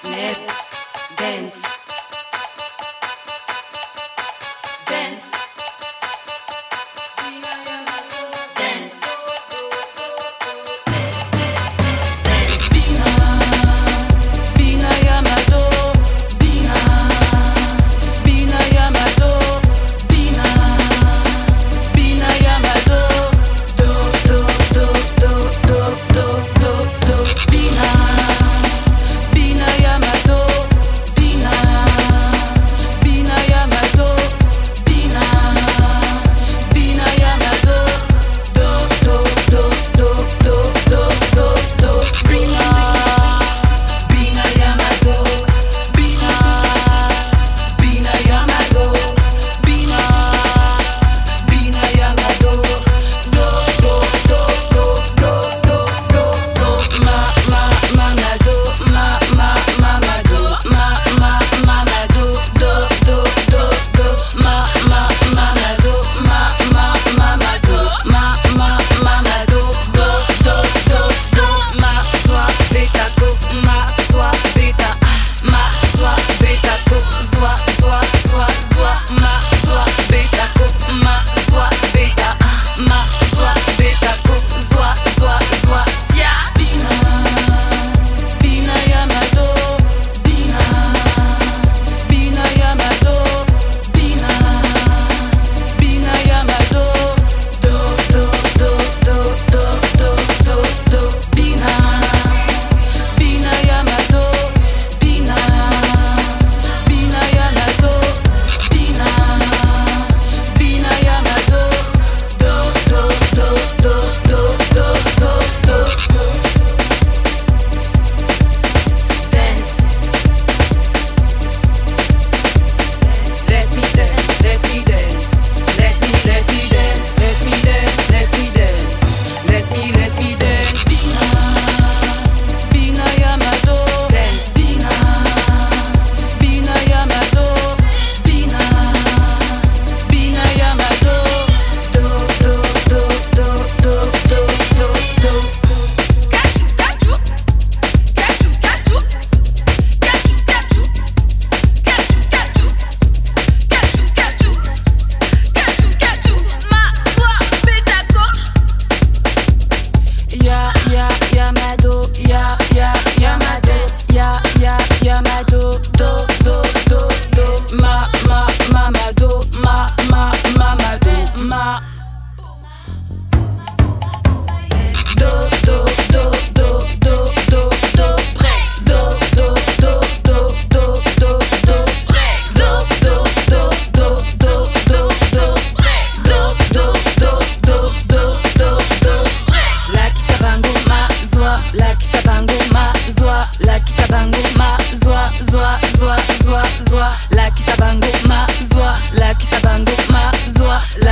Snap, dance,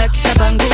at sa Good.